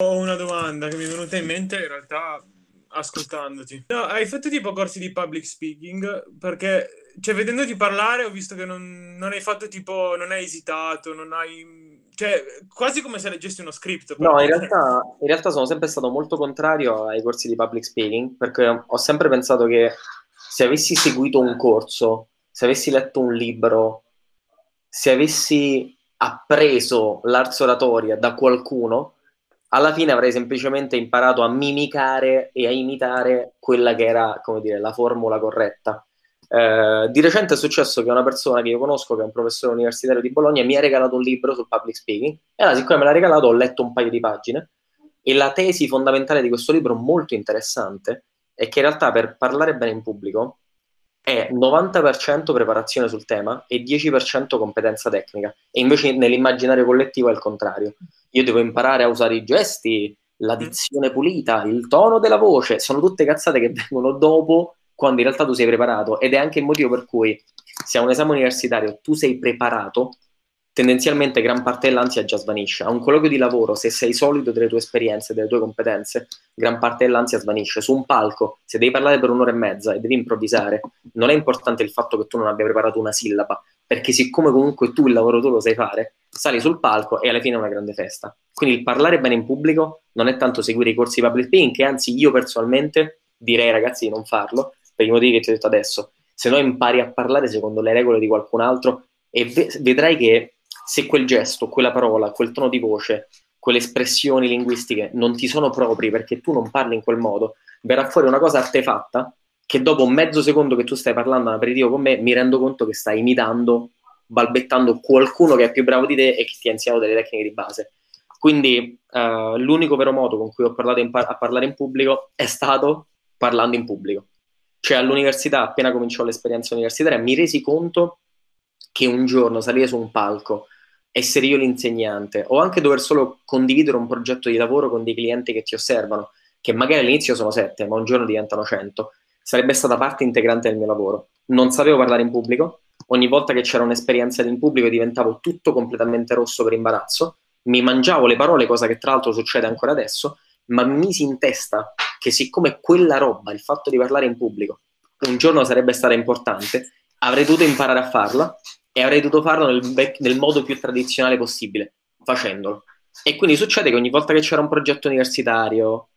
Ho una domanda che mi è venuta in mente in realtà ascoltandoti. No, hai fatto tipo corsi di public speaking perché, cioè, vedendoti parlare ho visto che non, non hai fatto tipo, non hai esitato, non hai... Cioè, quasi come se leggessi uno script. No, in realtà, in realtà sono sempre stato molto contrario ai corsi di public speaking perché ho sempre pensato che se avessi seguito un corso, se avessi letto un libro, se avessi appreso l'arte oratoria da qualcuno, alla fine avrei semplicemente imparato a mimicare e a imitare quella che era, come dire, la formula corretta. Eh, di recente è successo che una persona che io conosco, che è un professore universitario di Bologna, mi ha regalato un libro sul public speaking e allora, siccome me l'ha regalato, ho letto un paio di pagine e la tesi fondamentale di questo libro, molto interessante, è che in realtà per parlare bene in pubblico è 90% preparazione sul tema e 10% competenza tecnica. E invece nell'immaginario collettivo è il contrario. Io devo imparare a usare i gesti, la mm. dizione pulita, il tono della voce, sono tutte cazzate che vengono dopo quando in realtà tu sei preparato ed è anche il motivo per cui se a un esame universitario tu sei preparato, tendenzialmente gran parte dell'ansia già svanisce. A un colloquio di lavoro, se sei solido delle tue esperienze, delle tue competenze, gran parte dell'ansia svanisce. Su un palco, se devi parlare per un'ora e mezza e devi improvvisare, non è importante il fatto che tu non abbia preparato una sillaba, perché siccome comunque tu il lavoro tu lo sai fare, sali sul palco e alla fine è una grande festa. Quindi il parlare bene in pubblico non è tanto seguire i corsi di public speaking, che anzi io personalmente direi ragazzi di non farlo, per i motivi che ti ho detto adesso. Se no impari a parlare secondo le regole di qualcun altro e ve- vedrai che se quel gesto, quella parola, quel tono di voce, quelle espressioni linguistiche non ti sono propri perché tu non parli in quel modo, verrà fuori una cosa artefatta che dopo mezzo secondo che tu stai parlando un aperitivo con me mi rendo conto che stai imitando, balbettando qualcuno che è più bravo di te e che ti ha insegnato delle tecniche di base. Quindi uh, l'unico vero modo con cui ho parlato par- a parlare in pubblico è stato parlando in pubblico. Cioè all'università, appena cominciò l'esperienza universitaria, mi resi conto che un giorno salire su un palco essere io l'insegnante o anche dover solo condividere un progetto di lavoro con dei clienti che ti osservano, che magari all'inizio sono sette, ma un giorno diventano cento, sarebbe stata parte integrante del mio lavoro. Non sapevo parlare in pubblico, ogni volta che c'era un'esperienza in pubblico diventavo tutto completamente rosso per imbarazzo, mi mangiavo le parole, cosa che tra l'altro succede ancora adesso, ma mi misi in testa che siccome quella roba, il fatto di parlare in pubblico, un giorno sarebbe stata importante, avrei dovuto imparare a farla e avrei dovuto farlo nel, nel modo più tradizionale possibile, facendolo. E quindi succede che ogni volta che c'era un progetto universitario,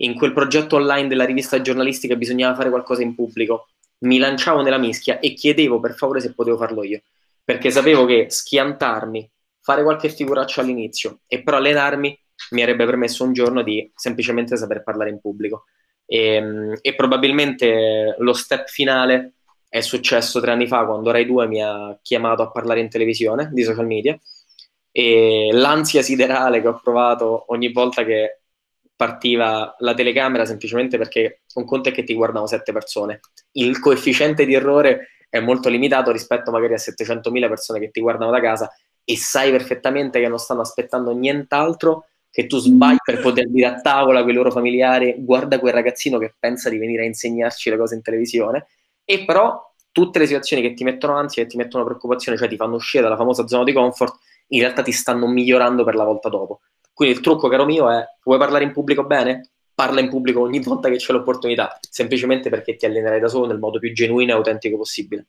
in quel progetto online della rivista giornalistica bisognava fare qualcosa in pubblico, mi lanciavo nella mischia e chiedevo per favore se potevo farlo io, perché sapevo che schiantarmi, fare qualche figuraccia all'inizio e però allenarmi mi avrebbe permesso un giorno di semplicemente saper parlare in pubblico. E, ehm, e probabilmente lo step finale è successo tre anni fa quando Rai 2 mi ha chiamato a parlare in televisione di social media e l'ansia siderale che ho provato ogni volta che partiva la telecamera semplicemente perché un conto è che ti guardano sette persone. Il coefficiente di errore è molto limitato rispetto magari a 700.000 persone che ti guardano da casa e sai perfettamente che non stanno aspettando nient'altro che tu sbagli per poter dire a tavola con i loro familiari guarda quel ragazzino che pensa di venire a insegnarci le cose in televisione e però tutte le situazioni che ti mettono ansia, che ti mettono preoccupazione, cioè ti fanno uscire dalla famosa zona di comfort, in realtà ti stanno migliorando per la volta dopo. Quindi il trucco, caro mio, è vuoi parlare in pubblico bene? Parla in pubblico ogni volta che c'è l'opportunità, semplicemente perché ti allenerai da solo nel modo più genuino e autentico possibile.